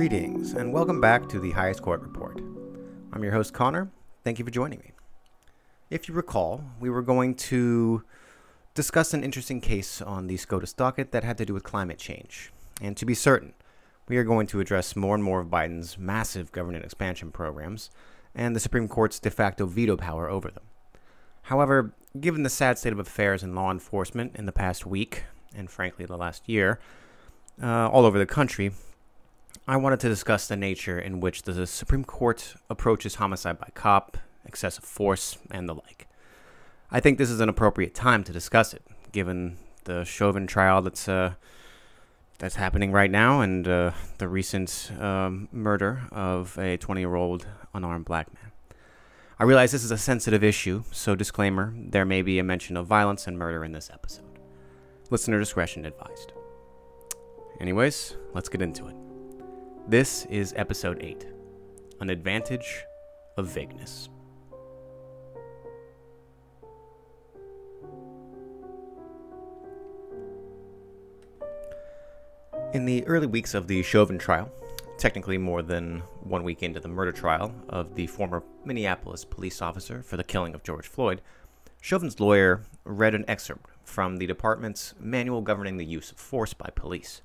Greetings, and welcome back to the Highest Court Report. I'm your host, Conor. Thank you for joining me. If you recall, we were going to discuss an interesting case on the SCOTUS docket that had to do with climate change. And to be certain, we are going to address more and more of Biden's massive government expansion programs and the Supreme Court's de facto veto power over them. However, given the sad state of affairs in law enforcement in the past week, and frankly the last year, uh, all over the country, I wanted to discuss the nature in which the Supreme Court approaches homicide by cop, excessive force, and the like. I think this is an appropriate time to discuss it, given the Chauvin trial that's uh, that's happening right now and uh, the recent um, murder of a 20-year-old unarmed black man. I realize this is a sensitive issue, so disclaimer: there may be a mention of violence and murder in this episode. Listener discretion advised. Anyways, let's get into it. This is episode 8 An Advantage of Vagueness. In the early weeks of the Chauvin trial, technically more than one week into the murder trial of the former Minneapolis police officer for the killing of George Floyd, Chauvin's lawyer read an excerpt from the department's manual governing the use of force by police.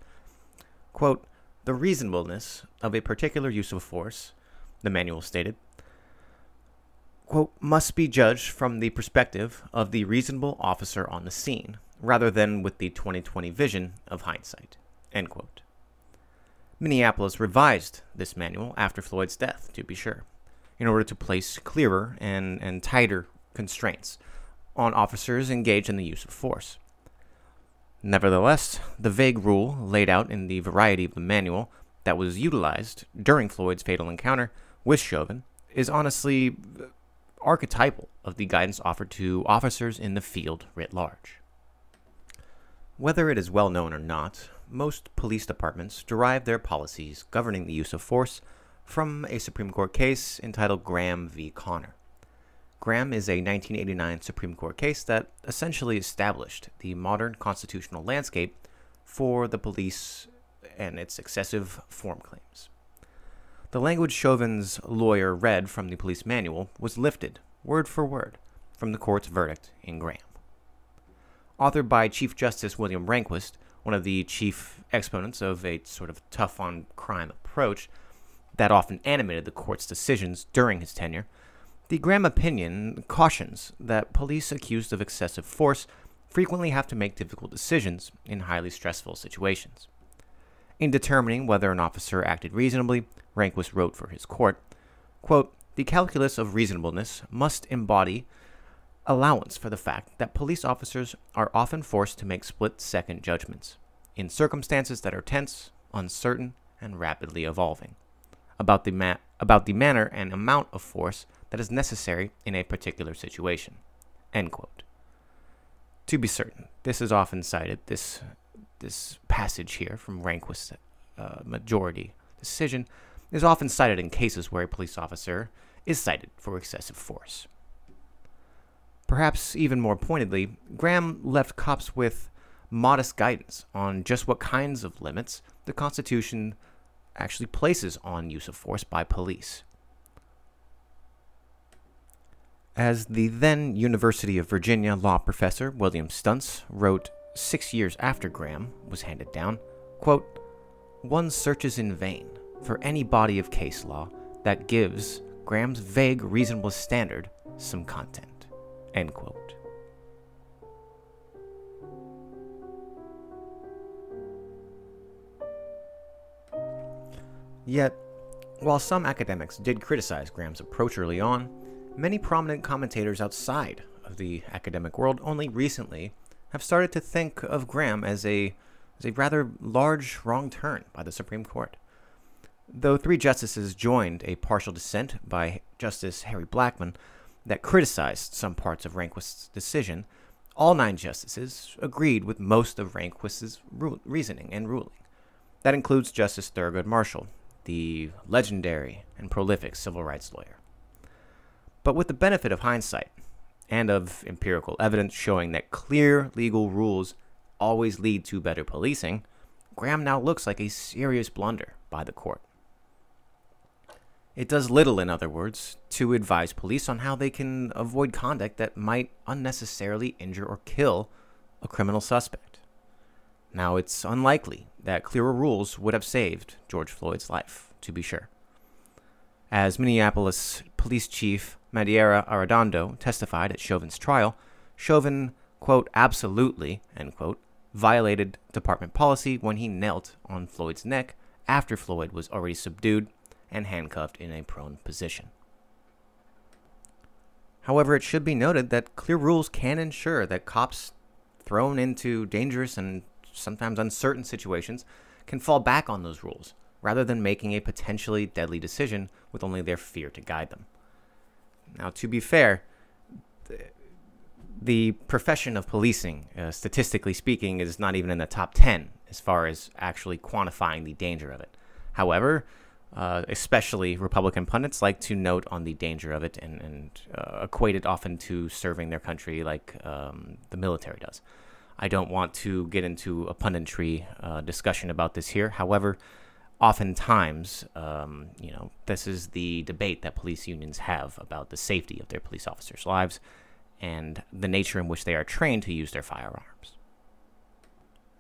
Quote, the reasonableness of a particular use of force, the manual stated, quote, must be judged from the perspective of the reasonable officer on the scene, rather than with the 2020 vision of hindsight, end quote. Minneapolis revised this manual after Floyd's death, to be sure, in order to place clearer and, and tighter constraints on officers engaged in the use of force. Nevertheless, the vague rule laid out in the variety of the manual that was utilized during Floyd's fatal encounter with Chauvin is honestly uh, archetypal of the guidance offered to officers in the field writ large. Whether it is well known or not, most police departments derive their policies governing the use of force from a Supreme Court case entitled Graham v. Connor. Graham is a 1989 Supreme Court case that essentially established the modern constitutional landscape for the police and its excessive form claims. The language Chauvin's lawyer read from the police manual was lifted, word for word, from the court's verdict in Graham. Authored by Chief Justice William Rehnquist, one of the chief exponents of a sort of tough on crime approach that often animated the court's decisions during his tenure, the Graham opinion cautions that police accused of excessive force frequently have to make difficult decisions in highly stressful situations. In determining whether an officer acted reasonably, Rehnquist wrote for his court, quote, The calculus of reasonableness must embody allowance for the fact that police officers are often forced to make split second judgments in circumstances that are tense, uncertain, and rapidly evolving about the, ma- about the manner and amount of force that is necessary in a particular situation. End quote. To be certain, this is often cited, this, this passage here from Rehnquist's uh, majority decision is often cited in cases where a police officer is cited for excessive force. Perhaps even more pointedly, Graham left cops with modest guidance on just what kinds of limits the Constitution actually places on use of force by police. As the then University of Virginia law professor William Stuntz wrote six years after Graham was handed down, quote, one searches in vain for any body of case law that gives Graham's vague reasonable standard some content. End quote. Yet, while some academics did criticize Graham's approach early on, many prominent commentators outside of the academic world only recently have started to think of Graham as a, as a rather large wrong turn by the Supreme Court. Though three justices joined a partial dissent by Justice Harry Blackmun that criticized some parts of Rehnquist's decision, all nine justices agreed with most of Rehnquist's ru- reasoning and ruling. That includes Justice Thurgood Marshall, the legendary and prolific civil rights lawyer. But with the benefit of hindsight and of empirical evidence showing that clear legal rules always lead to better policing, Graham now looks like a serious blunder by the court. It does little, in other words, to advise police on how they can avoid conduct that might unnecessarily injure or kill a criminal suspect. Now, it's unlikely that clearer rules would have saved George Floyd's life, to be sure. As Minneapolis Police Chief Medaria Arradondo testified at Chauvin's trial, Chauvin, quote, absolutely, end quote, violated department policy when he knelt on Floyd's neck after Floyd was already subdued and handcuffed in a prone position. However, it should be noted that clear rules can ensure that cops thrown into dangerous and sometimes uncertain situations can fall back on those rules rather than making a potentially deadly decision with only their fear to guide them. Now, to be fair, the profession of policing, uh, statistically speaking, is not even in the top 10 as far as actually quantifying the danger of it. However, uh, especially Republican pundits like to note on the danger of it and, and uh, equate it often to serving their country like um, the military does. I don't want to get into a punditry uh, discussion about this here. However, oftentimes, um, you know, this is the debate that police unions have about the safety of their police officers' lives and the nature in which they are trained to use their firearms.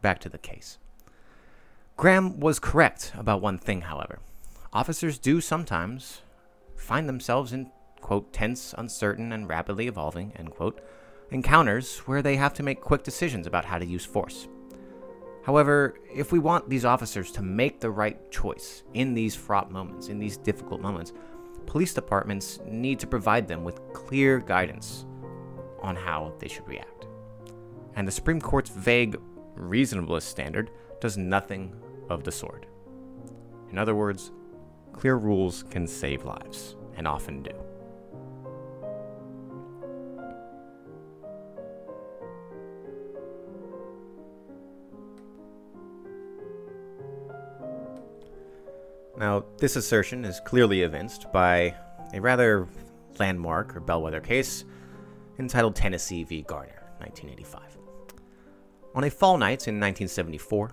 Back to the case. Graham was correct about one thing, however officers do sometimes find themselves in, quote, tense, uncertain, and rapidly evolving, end quote, encounters where they have to make quick decisions about how to use force. However, if we want these officers to make the right choice in these fraught moments, in these difficult moments, police departments need to provide them with clear guidance on how they should react. And the Supreme Court's vague reasonablest standard does nothing of the sort. In other words, clear rules can save lives, and often do. Now, this assertion is clearly evinced by a rather landmark or bellwether case entitled Tennessee v. Garner, 1985. On a fall night in 1974,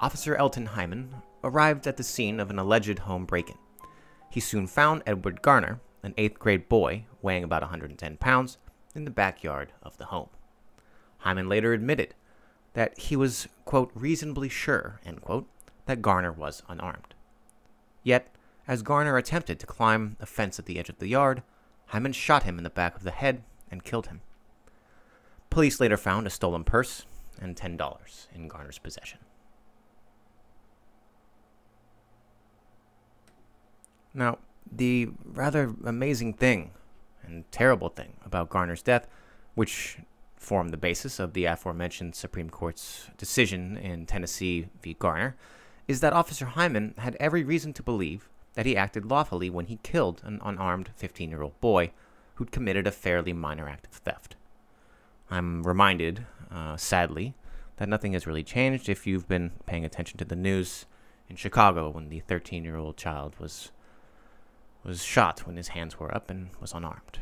Officer Elton Hymon arrived at the scene of an alleged home break in. He soon found Edward Garner, an eighth grade boy weighing about 110 pounds, in the backyard of the home. Hymon later admitted that he was, quote, reasonably sure, end quote, that Garner was unarmed. Yet, as Garner attempted to climb a fence at the edge of the yard, Hymon shot him in the back of the head and killed him. Police later found a stolen purse and $10 in Garner's possession. Now, the rather amazing thing and terrible thing about Garner's death, which formed the basis of the aforementioned Supreme Court's decision in Tennessee v. Garner, is that Officer Hymon had every reason to believe that he acted lawfully when he killed an unarmed 15 year old boy who'd committed a fairly minor act of theft. I'm reminded, uh, sadly, that nothing has really changed if you've been paying attention to the news in Chicago when the 13 year old child was was shot when his hands were up and was unarmed.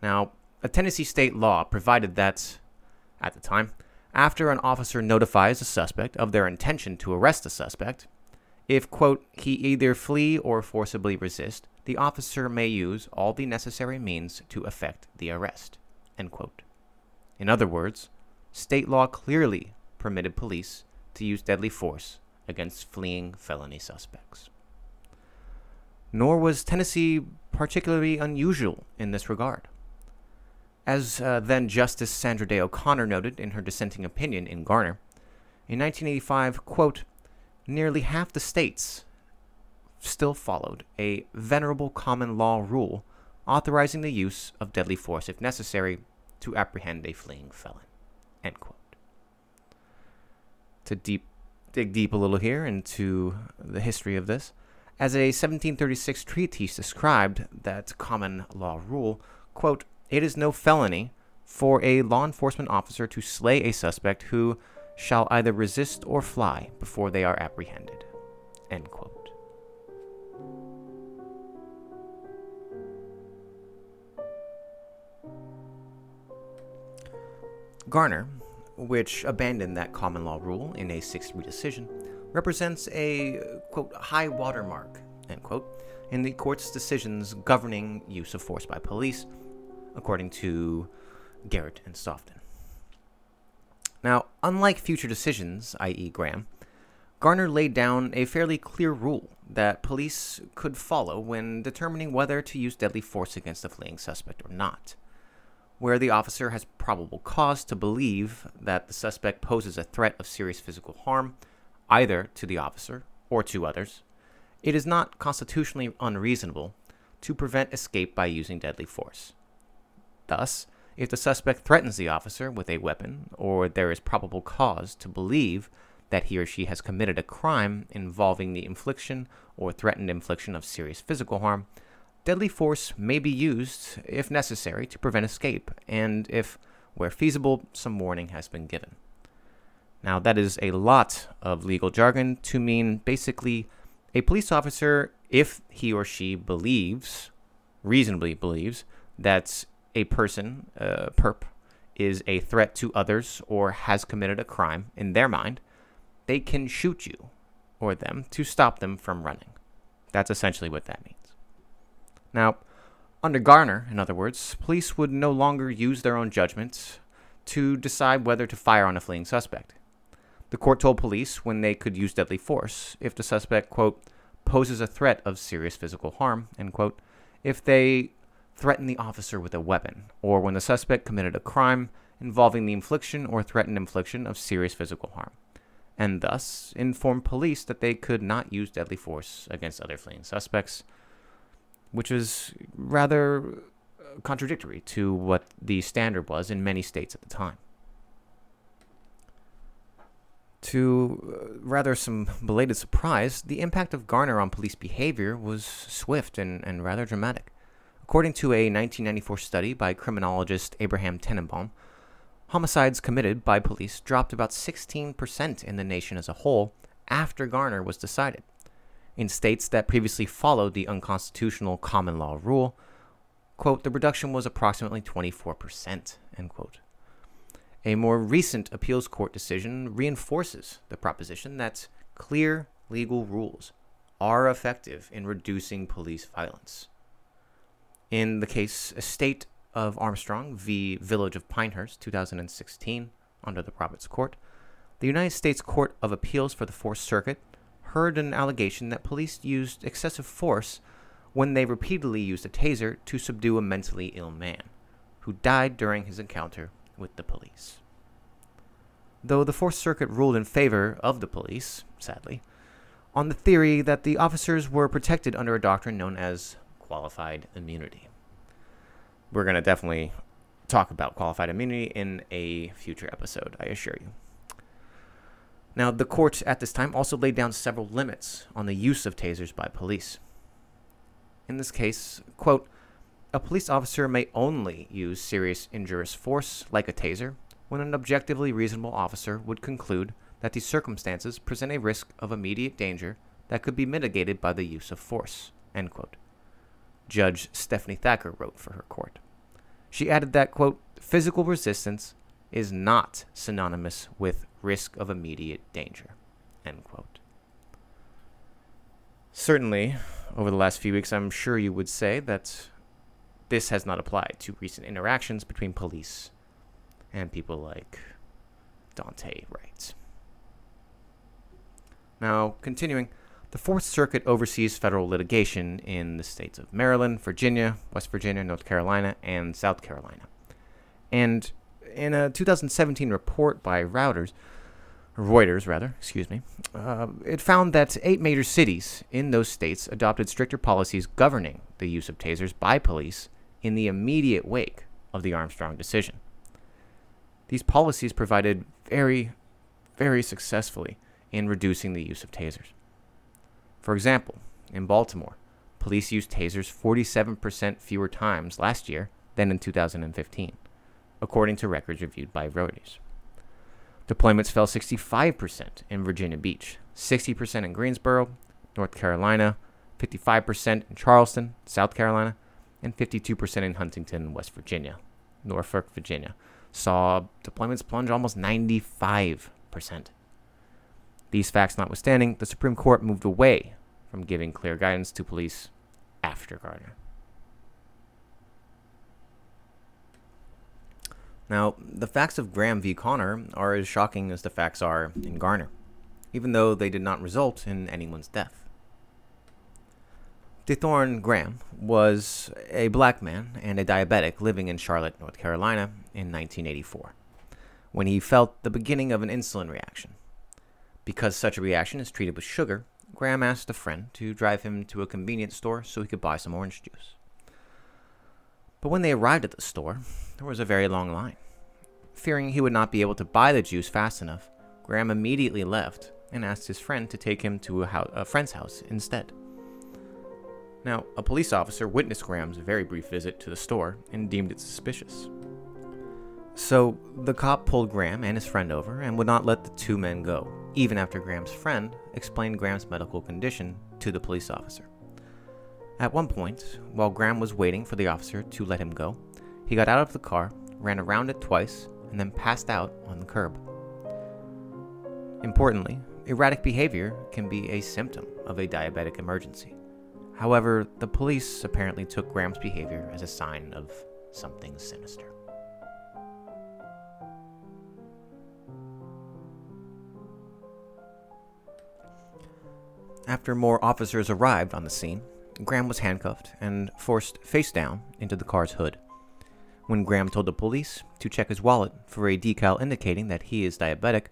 Now, a Tennessee state law provided that, at the time, after an officer notifies a suspect of their intention to arrest the suspect, if, quote, he either flee or forcibly resist, the officer may use all the necessary means to effect the arrest, end quote. In other words, state law clearly permitted police to use deadly force against fleeing felony suspects nor was Tennessee particularly unusual in this regard. As uh, then Justice Sandra Day O'Connor noted in her dissenting opinion in Garner, in 1985, quote, nearly half the states still followed a venerable common law rule authorizing the use of deadly force if necessary to apprehend a fleeing felon. End quote. To deep, dig deep a little here into the history of this, as a 1736 treatise described that common law rule, quote, it is no felony for a law enforcement officer to slay a suspect who shall either resist or fly before they are apprehended. End quote. Garner, which abandoned that common law rule in a 6 3 decision, represents a, quote, high watermark end quote, in the court's decisions governing use of force by police, according to Garrett and Stoughton. Now, unlike future decisions, i.e., Graham, Garner laid down a fairly clear rule that police could follow when determining whether to use deadly force against a fleeing suspect or not. Where the officer has probable cause to believe that the suspect poses a threat of serious physical harm, either to the officer or to others, it is not constitutionally unreasonable to prevent escape by using deadly force. Thus, if the suspect threatens the officer with a weapon, or there is probable cause to believe that he or she has committed a crime involving the infliction or threatened infliction of serious physical harm, deadly force may be used if necessary to prevent escape, and if, where feasible, some warning has been given. Now, that is a lot of legal jargon to mean basically a police officer, if he or she believes, reasonably believes, that a person, uh, perp, is a threat to others or has committed a crime in their mind, they can shoot you or them to stop them from running. That's essentially what that means. Now, under Garner, in other words, police would no longer use their own judgments to decide whether to fire on a fleeing suspect. The court told police when they could use deadly force if the suspect, quote, poses a threat of serious physical harm, end quote, if they threaten the officer with a weapon, or when the suspect committed a crime involving the infliction or threatened infliction of serious physical harm and thus informed police that they could not use deadly force against other fleeing suspects, which was rather uh, contradictory to what the standard was in many states at the time. To uh, rather some belated surprise, the impact of Garner on police behavior was swift and, and rather dramatic. According to a 1994 study by criminologist Abraham Tennenbaum, homicides committed by police dropped about 16% in the nation as a whole after Garner was decided. In states that previously followed the unconstitutional common law rule, quote, the reduction was approximately 24%, end quote. A more recent appeals court decision reinforces the proposition that clear legal rules are effective in reducing police violence. In the case Estate of Armstrong v. Village of Pinehurst, 2016, under the Roberts Court, the United States Court of Appeals for the Fourth Circuit heard an allegation that police used excessive force when they repeatedly used a taser to subdue a mentally ill man who died during his encounter with the police. Though the Fourth Circuit ruled in favor of the police, sadly, on the theory that the officers were protected under a doctrine known as qualified immunity we're going to definitely talk about qualified immunity in a future episode, I assure you. Now, the court at this time also laid down several limits on the use of tasers by police. In this case, quote, a police officer may only use serious injurious force, like a taser, when an objectively reasonable officer would conclude that the circumstances present a risk of immediate danger that could be mitigated by the use of force. End quote. Judge Stephanie Thacker wrote for her court. She added that, quote, physical resistance is not synonymous with risk of immediate danger, end quote. Certainly, over the last few weeks, I'm sure you would say that this has not applied to recent interactions between police and people like Daunte Wright. Now, continuing, the Fourth Circuit oversees federal litigation in the states of Maryland, Virginia, West Virginia, North Carolina, and South Carolina. And in a 2017 report by Reuters, Reuters, rather, excuse me, uh, it found that eight major cities in those states adopted stricter policies governing the use of tasers by police in the immediate wake of the Armstrong decision. These policies provided very, very successfully in reducing the use of tasers. For example, in Baltimore, police used tasers 47% fewer times last year than in 2015, according to records reviewed by Reuters. Deployments fell 65% in Virginia Beach, 60% in Greensboro, North Carolina, 55% in Charleston, South Carolina, and 52% in Huntington, West Virginia. Norfolk, Virginia saw deployments plunge almost 95%. These facts notwithstanding, the Supreme Court moved away from giving clear guidance to police after Garner. Now, the facts of Graham v. Connor are as shocking as the facts are in Garner, even though they did not result in anyone's death. DeThorne Graham was a black man and a diabetic living in Charlotte, North Carolina in 1984, when he felt the beginning of an insulin reaction. Because such a reaction is treated with sugar, Graham asked a friend to drive him to a convenience store so he could buy some orange juice. But when they arrived at the store, there was a very long line. Fearing he would not be able to buy the juice fast enough, Graham immediately left and asked his friend to take him to a, ho- a friend's house instead. Now, a police officer witnessed Graham's very brief visit to the store and deemed it suspicious. So, the cop pulled Graham and his friend over and would not let the two men go, even after Graham's friend explained Graham's medical condition to the police officer. At one point, while Graham was waiting for the officer to let him go, he got out of the car, ran around it twice, and then passed out on the curb. Importantly, erratic behavior can be a symptom of a diabetic emergency. However, the police apparently took Graham's behavior as a sign of something sinister. After more officers arrived on the scene, Graham was handcuffed and forced face down into the car's hood. When Graham told the police to check his wallet for a decal indicating that he is diabetic,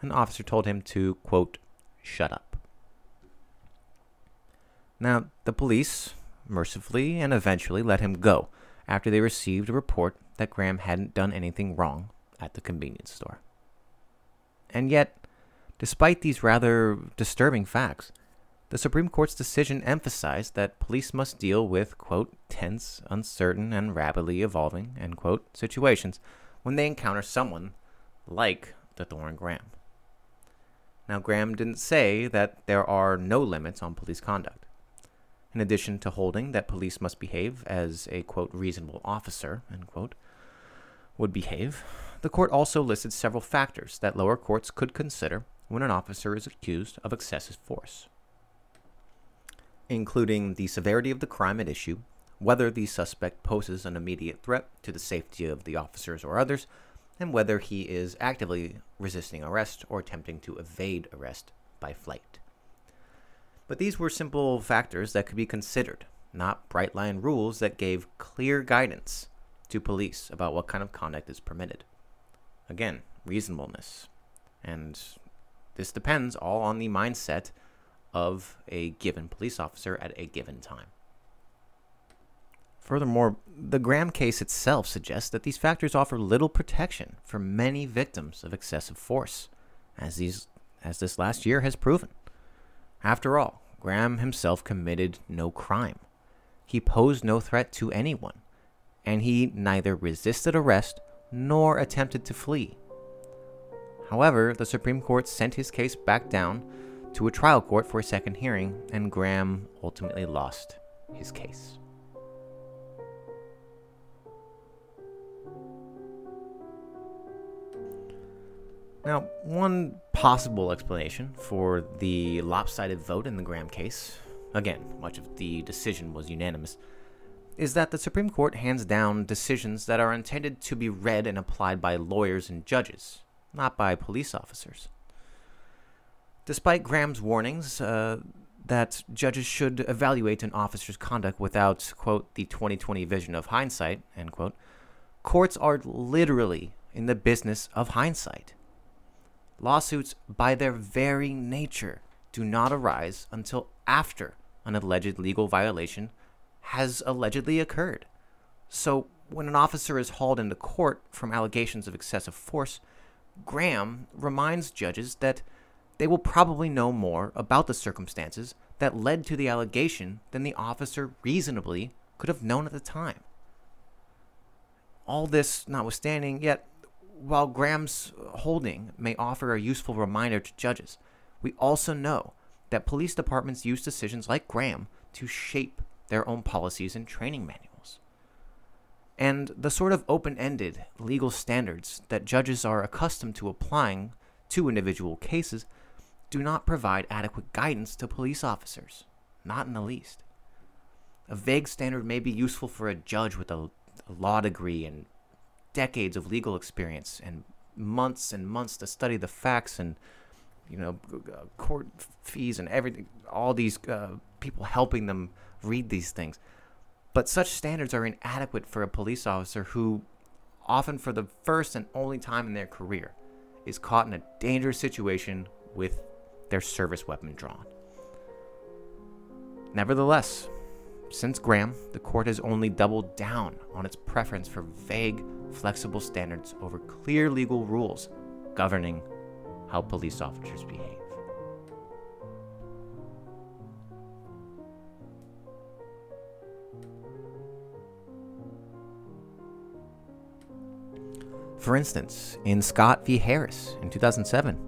an officer told him to, quote, shut up. Now, the police mercifully and eventually let him go after they received a report that Graham hadn't done anything wrong at the convenience store. And yet, despite these rather disturbing facts, the Supreme Court's decision emphasized that police must deal with, quote, tense, uncertain, and rapidly evolving, end quote, situations when they encounter someone like DeThorne Graham. Now, Graham didn't say that there are no limits on police conduct. In addition to holding that police must behave as a quote reasonable officer end quote would behave, the court also listed several factors that lower courts could consider when an officer is accused of excessive force, including the severity of the crime at issue, whether the suspect poses an immediate threat to the safety of the officers or others, and whether he is actively resisting arrest or attempting to evade arrest by flight. But these were simple factors that could be considered, not bright line rules that gave clear guidance to police about what kind of conduct is permitted. Again, reasonableness. And this depends all on the mindset of a given police officer at a given time. Furthermore, the Graham case itself suggests that these factors offer little protection for many victims of excessive force, as these as this last year has proven. After all, Graham himself committed no crime. He posed no threat to anyone, and he neither resisted arrest nor attempted to flee. However, the Supreme Court sent his case back down to a trial court for a second hearing, and Graham ultimately lost his case. Now, one possible explanation for the lopsided vote in the Graham case, again, much of the decision was unanimous, is that the Supreme Court hands down decisions that are intended to be read and applied by lawyers and judges, not by police officers. Despite Graham's warnings uh, that judges should evaluate an officer's conduct without, quote, the 2020 vision of hindsight, end quote, courts are literally in the business of hindsight. Lawsuits, by their very nature, do not arise until after an alleged legal violation has allegedly occurred. So, when an officer is hauled into court from allegations of excessive force, Graham reminds judges that they will probably know more about the circumstances that led to the allegation than the officer reasonably could have known at the time. All this notwithstanding, yet while Graham's holding may offer a useful reminder to judges, we also know that police departments use decisions like Graham to shape their own policies and training manuals. And the sort of open ended legal standards that judges are accustomed to applying to individual cases do not provide adequate guidance to police officers. not in the least. A vague standard may be useful for a judge with a, a law degree and decades of legal experience and months and months to study the facts and you know court fees and everything all these uh, people helping them read these things but such standards are inadequate for a police officer who often for the first and only time in their career is caught in a dangerous situation with their service weapon drawn nevertheless since graham the court has only doubled down on its preference for vague flexible standards over clear legal rules governing how police officers behave. For instance, in Scott v. Harris in 2007,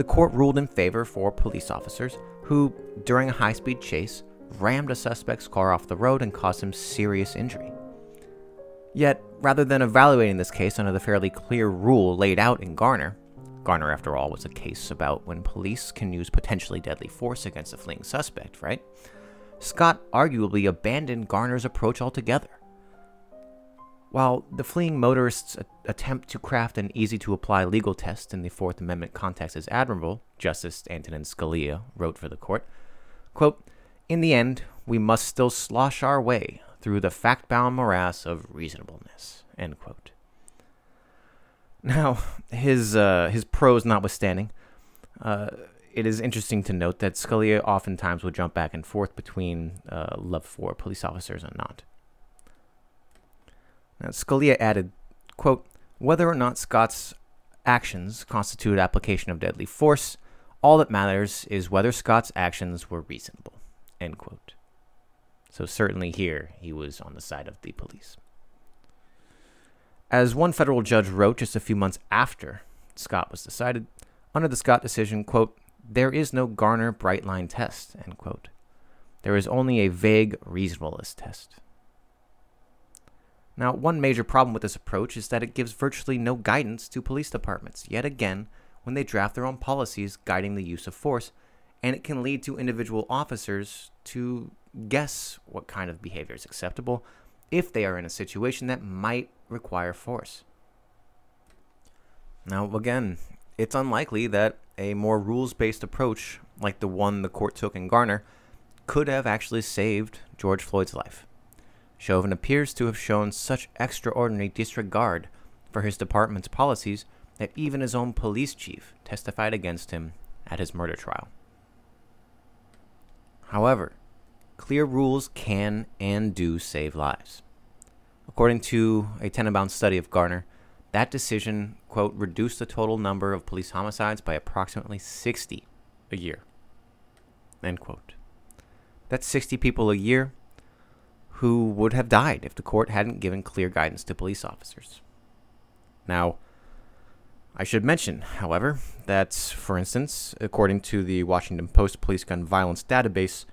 the court ruled in favor for police officers who, during a high speed chase, rammed a suspect's car off the road and caused him serious injury. Yet, rather than evaluating this case under the fairly clear rule laid out in Garner, Garner, after all, was a case about when police can use potentially deadly force against a fleeing suspect, right? Scott arguably abandoned Garner's approach altogether. While the fleeing motorist's attempt to craft an easy to apply legal test in the Fourth Amendment context is admirable, Justice Antonin Scalia wrote for the court. Quote, In the end, we must still slosh our way through the fact bound morass of reasonableness. End quote. Now, his, uh, his prose notwithstanding, uh, it is interesting to note that Scalia oftentimes will jump back and forth between uh, love for police officers and not. Now, Scalia added, quote, whether or not Scott's actions constitute application of deadly force, all that matters is whether Scott's actions were reasonable, end quote. So certainly here he was on the side of the police. As one federal judge wrote just a few months after Scott was decided, under the Scott decision, quote, there is no Garner bright line test, end quote. There is only a vague reasonableness test. Now, one major problem with this approach is that it gives virtually no guidance to police departments, yet again, when they draft their own policies guiding the use of force, and it can lead to individual officers to guess what kind of behavior is acceptable if they are in a situation that might require force. Now, again, it's unlikely that a more rules based approach, like the one the court took in Garner, could have actually saved George Floyd's life. Chauvin appears to have shown such extraordinary disregard for his department's policies that even his own police chief testified against him at his murder trial. However, clear rules can and do save lives. According to a Tennenbaum study of Garner, that decision, quote, reduced the total number of police homicides by approximately 60 a year, end quote. That's 60 people a year who would have died if the court hadn't given clear guidance to police officers. Now, I should mention, however, that, for instance, according to the Washington Post Police Gun Violence Database,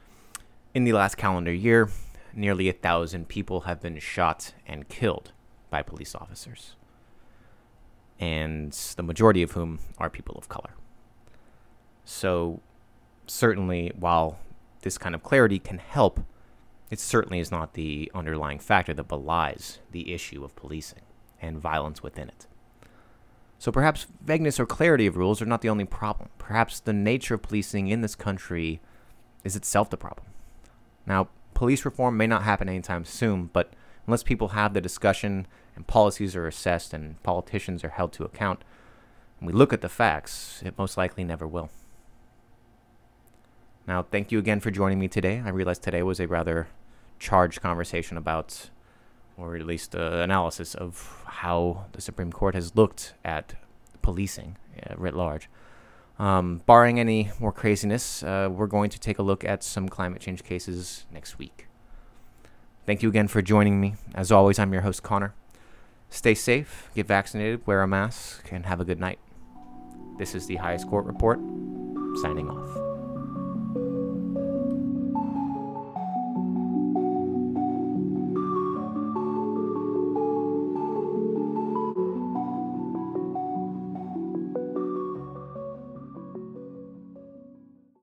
in the last calendar year, nearly a thousand people have been shot and killed by police officers, and the majority of whom are people of color. So, certainly, while this kind of clarity can help, it certainly is not the underlying factor that belies the issue of policing and violence within it. So perhaps vagueness or clarity of rules are not the only problem. Perhaps the nature of policing in this country is itself the problem. Now, police reform may not happen anytime soon, but unless people have the discussion and policies are assessed and politicians are held to account, and we look at the facts, it most likely never will. Now, thank you again for joining me today. I realize today was a rather charged conversation about, or at least uh, analysis of how the Supreme Court has looked at policing uh, writ large. Um, barring any more craziness, uh, we're going to take a look at some climate change cases next week. Thank you again for joining me. As always, I'm your host, Conor. Stay safe, get vaccinated, wear a mask, and have a good night. This is the Highest Court Report, signing off.